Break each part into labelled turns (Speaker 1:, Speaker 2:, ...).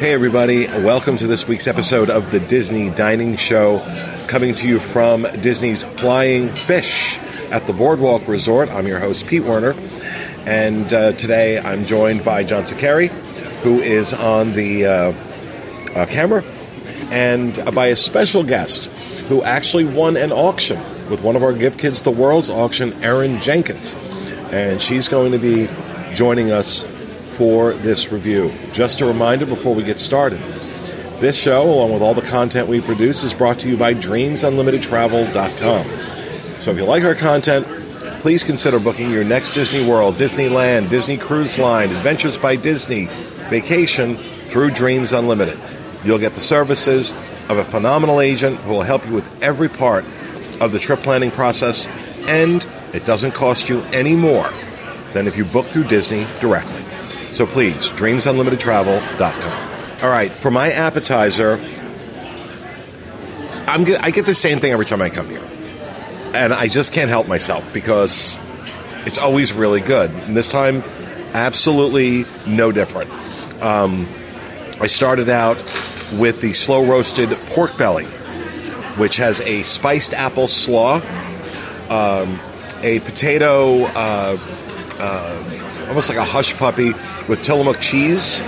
Speaker 1: Hey, everybody. Welcome to this week's episode of the Disney Dining Show, coming to you from Disney's Flying Fish at the Boardwalk Resort. I'm your host, Pete Werner, and uh, today I'm joined by John Saccheri, who is on the uh, uh, camera, and by a special guest who actually won an auction with one of our Give Kids the World's auction, Erin Jenkins. And she's going to be joining us for this review. Just a reminder before we get started this show, along with all the content we produce, is brought to you by DreamsUnlimitedTravel.com. So if you like our content, please consider booking your next Disney World, Disneyland, Disney Cruise Line, Adventures by Disney vacation through Dreams Unlimited. You'll get the services of a phenomenal agent who will help you with every part of the trip planning process, and it doesn't cost you any more than if you book through Disney directly. So please, dreamsunlimitedtravel.com. All right, for my appetizer, I'm get, I get the same thing every time I come here. And I just can't help myself because it's always really good. And this time, absolutely no different. Um, I started out with the slow roasted pork belly, which has a spiced apple slaw, um, a potato. Uh, uh, almost like a hush puppy with Tillamook cheese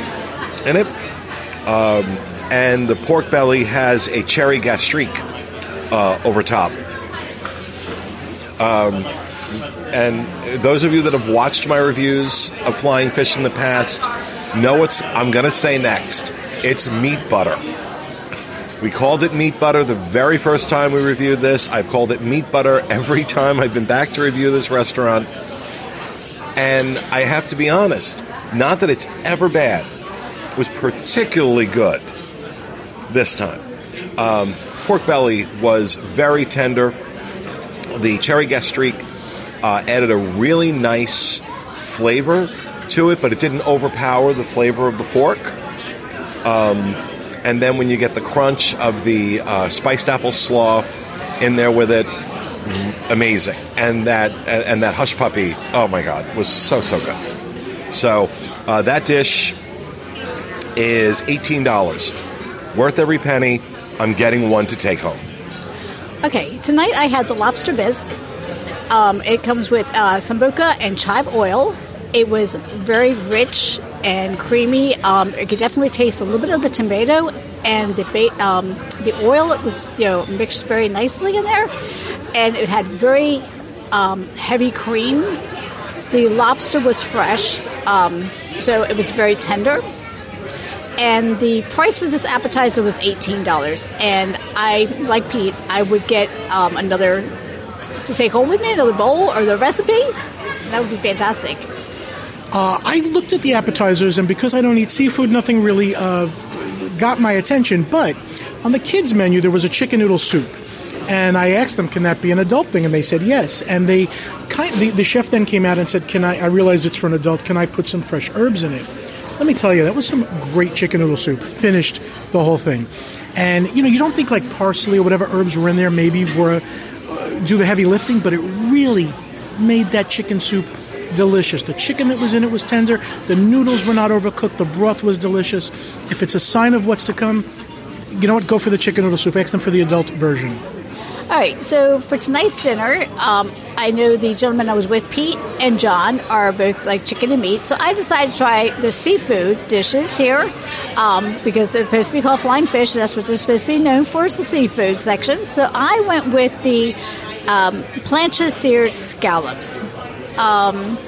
Speaker 1: in it. Um, and the pork belly has a cherry gastrique uh, over top. Um, and those of you that have watched my reviews of flying fish in the past know what I'm going to say next. It's meat butter. We called it meat butter the very first time we reviewed this. I've called it meat butter every time I've been back to review this restaurant. And I have to be honest, not that it's ever bad, it was particularly good this time. Um, pork belly was very tender. The cherry gastrique uh, added a really nice flavor to it, but it didn't overpower the flavor of the pork. Um, and then when you get the crunch of the uh, spiced apple slaw in there with it, amazing. And that and that hush puppy, oh my god, was so so good. So uh, that dish is eighteen dollars, worth every penny. I'm getting one to take home.
Speaker 2: Okay, tonight I had the lobster bisque. Um, it comes with uh, sambuca and chive oil. It was very rich and creamy. Um, it could definitely taste a little bit of the tomato and the ba- um, the oil. It was you know mixed very nicely in there, and it had very um, heavy cream. The lobster was fresh, um, so it was very tender. And the price for this appetizer was eighteen dollars. And I, like Pete, I would get um, another to take home with me, another bowl or the recipe. That would be fantastic.
Speaker 3: Uh, I looked at the appetizers, and because I don't eat seafood, nothing really uh, got my attention. But on the kids' menu, there was a chicken noodle soup. And I asked them, "Can that be an adult thing?" And they said yes. And they, kind, the, the chef then came out and said, "Can I? I realize it's for an adult. Can I put some fresh herbs in it?" Let me tell you, that was some great chicken noodle soup. Finished the whole thing, and you know you don't think like parsley or whatever herbs were in there maybe were uh, do the heavy lifting, but it really made that chicken soup delicious. The chicken that was in it was tender. The noodles were not overcooked. The broth was delicious. If it's a sign of what's to come, you know what? Go for the chicken noodle soup. Ask them for the adult version.
Speaker 2: All right, so for tonight's dinner, um, I know the gentleman I was with, Pete and John, are both like chicken and meat. So I decided to try the seafood dishes here um, because they're supposed to be called flying fish. And that's what they're supposed to be known for is the seafood section. So I went with the um, plancha seared scallops. Um,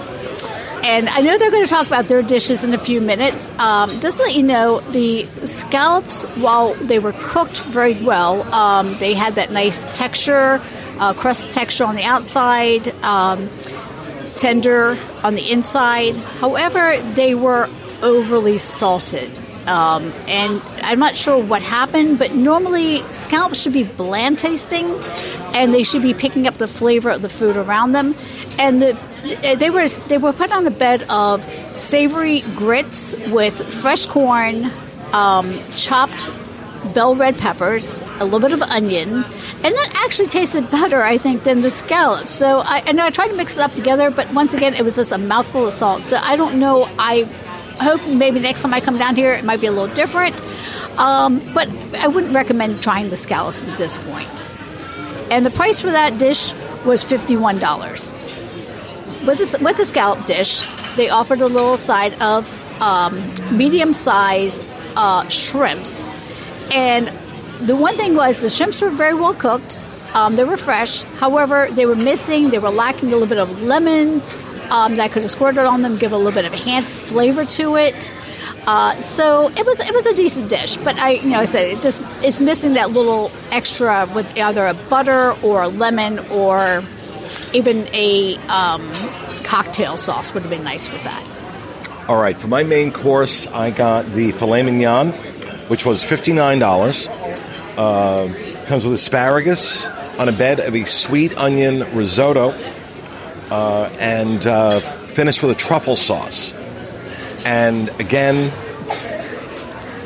Speaker 2: and I know they're going to talk about their dishes in a few minutes. Um, just let you know, the scallops, while they were cooked very well, um, they had that nice texture, uh, crust texture on the outside, um, tender on the inside. However, they were overly salted. Um, and I'm not sure what happened, but normally scallops should be bland tasting, and they should be picking up the flavor of the food around them. And the they were they were put on a bed of savory grits with fresh corn, um, chopped bell red peppers, a little bit of onion, and that actually tasted better, I think, than the scallops. So I, I know I tried to mix it up together, but once again, it was just a mouthful of salt. So I don't know. I hope maybe next time I come down here it might be a little different. Um, but I wouldn't recommend trying the scallops at this point. And the price for that dish was fifty-one dollars. With the, with the scallop dish, they offered a little side of um, medium-sized uh, shrimps, and the one thing was the shrimps were very well cooked. Um, they were fresh. However, they were missing. They were lacking a little bit of lemon um, that could have squirted on them, give a little bit of enhanced flavor to it. Uh, so it was it was a decent dish, but I you know I said it just it's missing that little extra with either a butter or a lemon or even a um, cocktail sauce would have been nice with that.
Speaker 1: All right, for my main course, I got the filet mignon, which was $59. Uh, comes with asparagus on a bed of a sweet onion risotto uh, and uh, finished with a truffle sauce. And again,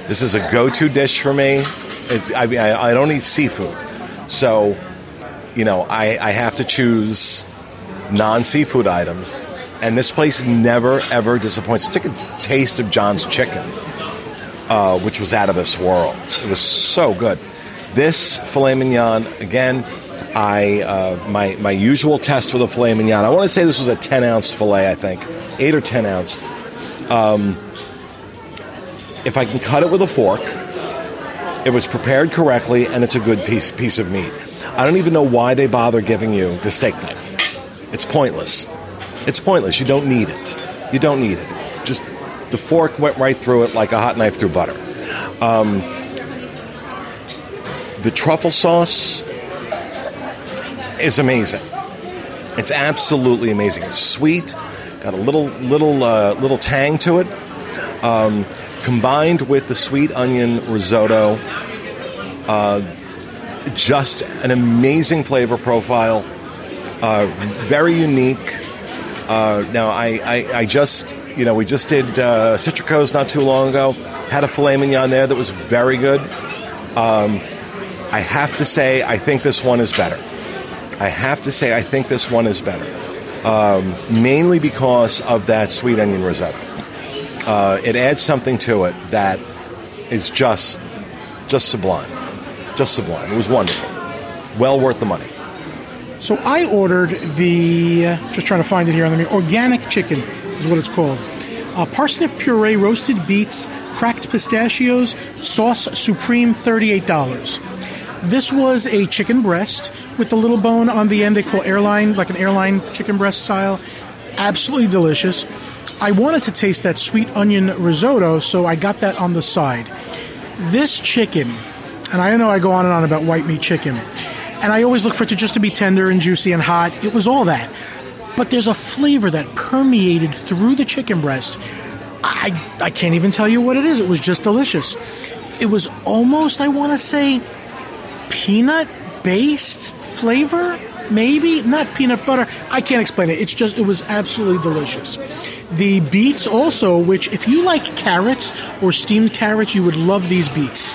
Speaker 1: this is a go to dish for me. I, I, I don't eat seafood. So, you know, I, I have to choose non seafood items. And this place never, ever disappoints. Took a taste of John's chicken, uh, which was out of this world. It was so good. This filet mignon, again, I uh, my my usual test with a filet mignon. I want to say this was a ten ounce filet. I think eight or ten ounce. Um, if I can cut it with a fork, it was prepared correctly, and it's a good piece piece of meat. I don't even know why they bother giving you the steak knife. It's pointless. It's pointless. You don't need it. You don't need it. Just the fork went right through it like a hot knife through butter. Um, the truffle sauce is amazing. It's absolutely amazing. It's sweet, got a little little uh, little tang to it. Um, combined with the sweet onion risotto, uh, just an amazing flavor profile. Uh, very unique. Uh, now, I, I, I, just, you know, we just did uh, Citricos not too long ago. Had a filet mignon there that was very good. Um, I have to say, I think this one is better. I have to say, I think this one is better. Um, mainly because of that sweet onion risotto. Uh, it adds something to it that is just, just sublime. Just sublime. It was wonderful. Well worth the money.
Speaker 3: So I ordered the, just trying to find it here on the menu, organic chicken is what it's called. Uh, parsnip puree, roasted beets, cracked pistachios, sauce supreme, $38. This was a chicken breast with the little bone on the end they call airline, like an airline chicken breast style. Absolutely delicious. I wanted to taste that sweet onion risotto, so I got that on the side. This chicken, and I know I go on and on about white meat chicken, and I always look for it to just to be tender and juicy and hot. It was all that. But there's a flavor that permeated through the chicken breast. I, I can't even tell you what it is. It was just delicious. It was almost, I want to say, peanut based flavor maybe not peanut butter i can't explain it it's just it was absolutely delicious the beets also which if you like carrots or steamed carrots you would love these beets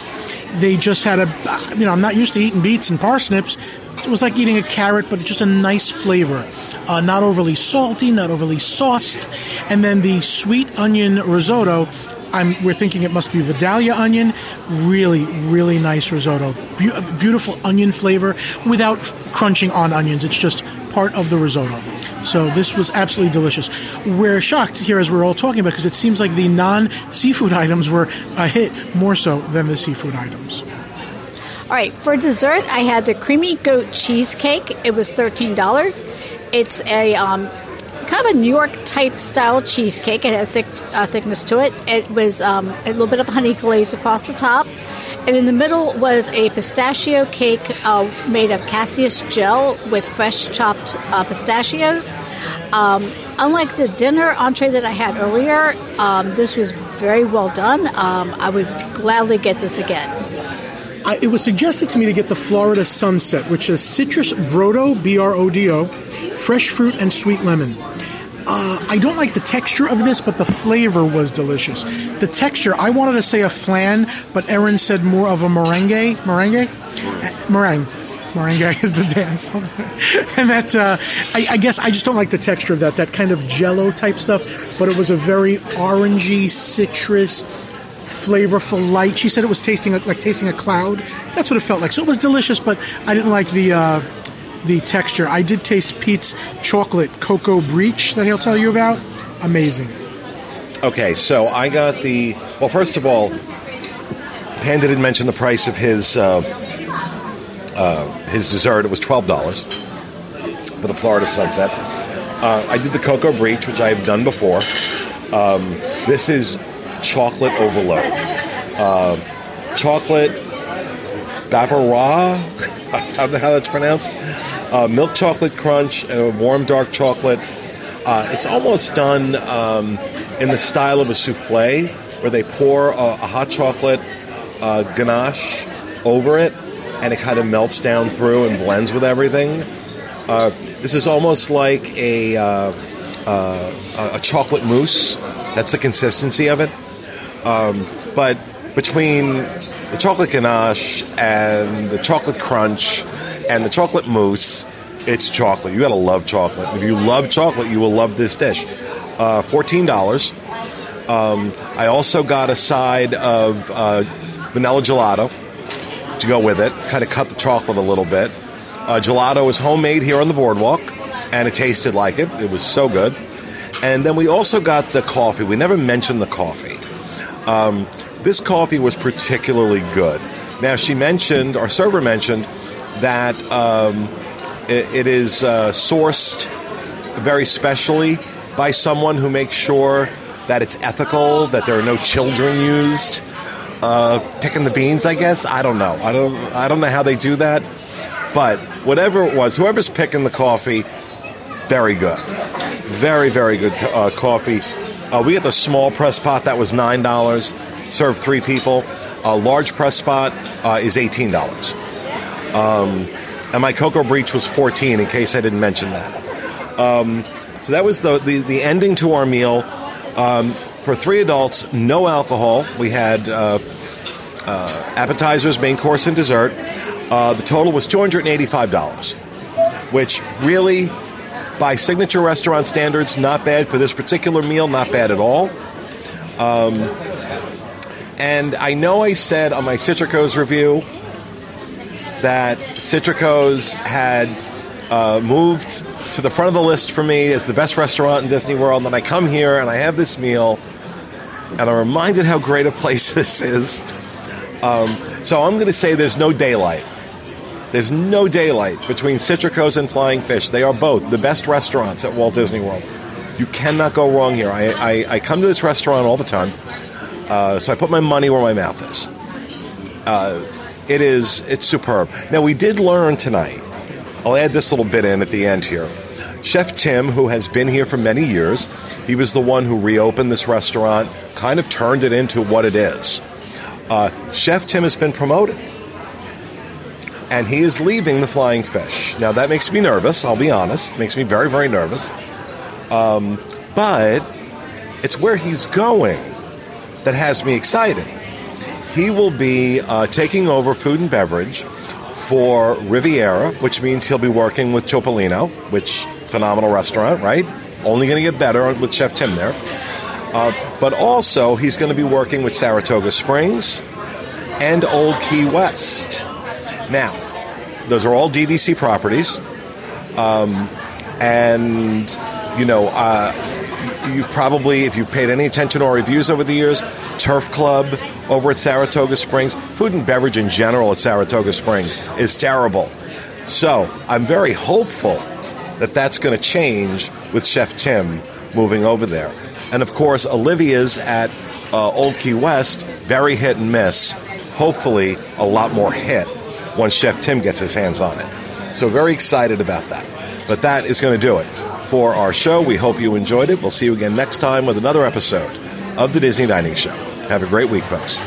Speaker 3: they just had a you know i'm not used to eating beets and parsnips it was like eating a carrot but just a nice flavor uh, not overly salty not overly sauced and then the sweet onion risotto I'm, we're thinking it must be Vidalia onion. Really, really nice risotto. Be- beautiful onion flavor without crunching on onions. It's just part of the risotto. So this was absolutely delicious. We're shocked here as we're all talking about because it seems like the non seafood items were a hit more so than the seafood items.
Speaker 2: All right, for dessert, I had the creamy goat cheesecake. It was thirteen dollars. It's a um, kind of a New York type style cheesecake. It had a thick uh, thickness to it. It was um, a little bit of honey glaze across the top. And in the middle was a pistachio cake uh, made of cassis gel with fresh chopped uh, pistachios. Um, unlike the dinner entree that I had earlier, um, this was very well done. Um, I would gladly get this again.
Speaker 3: I, it was suggested to me to get the Florida Sunset, which is citrus brodo, B R O D O, fresh fruit, and sweet lemon. Uh, I don't like the texture of this, but the flavor was delicious. The texture, I wanted to say a flan, but Erin said more of a merengue. Merengue? Uh, meringue. Meringue is the dance, and that uh, I, I, guess I just don't like the texture of that. That kind of Jello type stuff. But it was a very orangey, citrus, flavorful light. She said it was tasting like tasting a cloud. That's what it felt like. So it was delicious, but I didn't like the. The texture. I did taste Pete's chocolate cocoa breach that he'll tell you about. Amazing.
Speaker 1: Okay, so I got the. Well, first of all, Panda didn't mention the price of his uh, uh, his dessert. It was twelve dollars for the Florida Sunset. Uh, I did the cocoa breach, which I have done before. Um, this is chocolate overload. Uh, chocolate bavarois. I don't know how that's pronounced. Uh, milk chocolate crunch, and warm dark chocolate. Uh, it's almost done um, in the style of a souffle, where they pour a, a hot chocolate uh, ganache over it, and it kind of melts down through and blends with everything. Uh, this is almost like a uh, uh, a chocolate mousse. That's the consistency of it. Um, but between the chocolate ganache and the chocolate crunch and the chocolate mousse, it's chocolate. You gotta love chocolate. If you love chocolate, you will love this dish. Uh, Fourteen dollars. Um, I also got a side of uh, vanilla gelato to go with it. Kind of cut the chocolate a little bit. Uh, gelato is homemade here on the boardwalk, and it tasted like it. It was so good. And then we also got the coffee. We never mentioned the coffee. Um, this coffee was particularly good. Now, she mentioned, our server mentioned, that um, it, it is uh, sourced very specially by someone who makes sure that it's ethical, that there are no children used. Uh, picking the beans, I guess. I don't know. I don't. I don't know how they do that. But whatever it was, whoever's picking the coffee, very good, very very good uh, coffee. Uh, we got the small press pot that was nine dollars, served three people. A large press spot uh, is eighteen dollars. Um, and my cocoa breach was 14 in case i didn't mention that. Um, so that was the, the, the, ending to our meal. Um, for three adults no alcohol. We had uh, uh, appetizers main course and dessert. Uh, the total was $285 which really by signature restaurant standards not bad for this particular meal not bad at all. Um, and i know i said on my Citricos review that Citricos had uh, moved to the front of the list for me as the best restaurant in Disney World. And I come here and I have this meal, and I'm reminded how great a place this is. Um, so I'm going to say there's no daylight. There's no daylight between Citricos and Flying Fish. They are both the best restaurants at Walt Disney World. You cannot go wrong here. I, I, I come to this restaurant all the time, uh, so I put my money where my mouth is. Uh, it is it's superb. Now we did learn tonight. I'll add this little bit in at the end here. Chef Tim, who has been here for many years, he was the one who reopened this restaurant, kind of turned it into what it is. Uh, Chef Tim has been promoted, and he is leaving the Flying Fish. Now that makes me nervous. I'll be honest, makes me very very nervous. Um, but it's where he's going that has me excited he will be uh, taking over food and beverage for Riviera, which means he'll be working with Topolino, which phenomenal restaurant, right? Only going to get better with Chef Tim there. Uh, but also, he's going to be working with Saratoga Springs and Old Key West. Now, those are all DVC properties. Um, and, you know, uh, you probably, if you've paid any attention to our reviews over the years, Turf Club over at Saratoga Springs, food and beverage in general at Saratoga Springs is terrible. So I'm very hopeful that that's going to change with Chef Tim moving over there. And of course, Olivia's at uh, Old Key West, very hit and miss. Hopefully, a lot more hit once Chef Tim gets his hands on it. So, very excited about that. But that is going to do it for our show. We hope you enjoyed it. We'll see you again next time with another episode of the Disney Dining Show. Have a great week, folks.